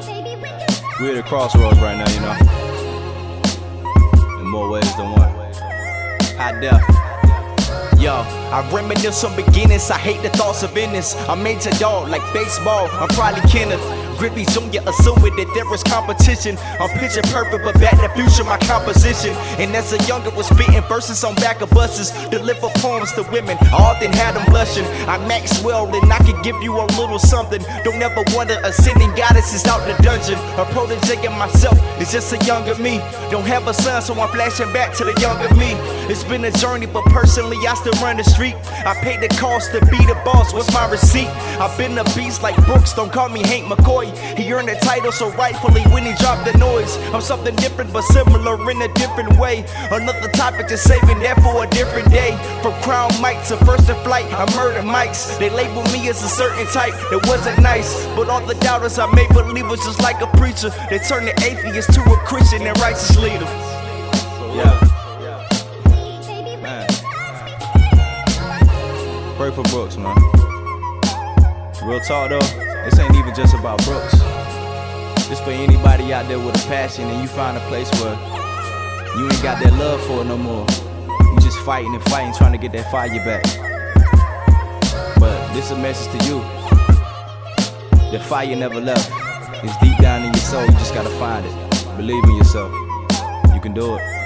Yeah. We're at a crossroads right now, you know. In more ways than one. Hot death. Yo, I reminisce on beginnings. I hate the thoughts of innocence. I'm major dog like baseball. I'm probably Kenneth. Griffey Jr. assuming that there was competition. I'm picture perfect, but back in the future, my composition. And as a younger was spitting verses on back of buses, deliver poems to women. I often had them blushing. I'm Maxwell, and I can give you a little something. Don't ever wonder ascending goddesses out the dungeon. A protege of myself is just a younger me. Don't have a son, so I'm flashing back to the younger me. It's been a journey, but personally, I still run the street. I paid the cost to be the boss. What's my receipt? I've been a beast like Brooks. Don't call me Hank McCoy. He earned the title so rightfully when he dropped the noise. I'm something different but similar in a different way. Another topic just saving that for a different day. From crown mic to first in flight, I murder mics. They label me as a certain type that wasn't nice. But all the doubters I made believe was just like a preacher. They turned the atheist to a Christian and righteous leader. Yeah. Man. Pray for Brooks, man. Real talk though, this ain't even just about Brooks. This for anybody out there with a passion and you find a place where you ain't got that love for it no more. You just fighting and fighting, trying to get that fire back. But this a message to you. The fire never left. It's deep down in your soul, you just gotta find it. Believe in yourself. You can do it.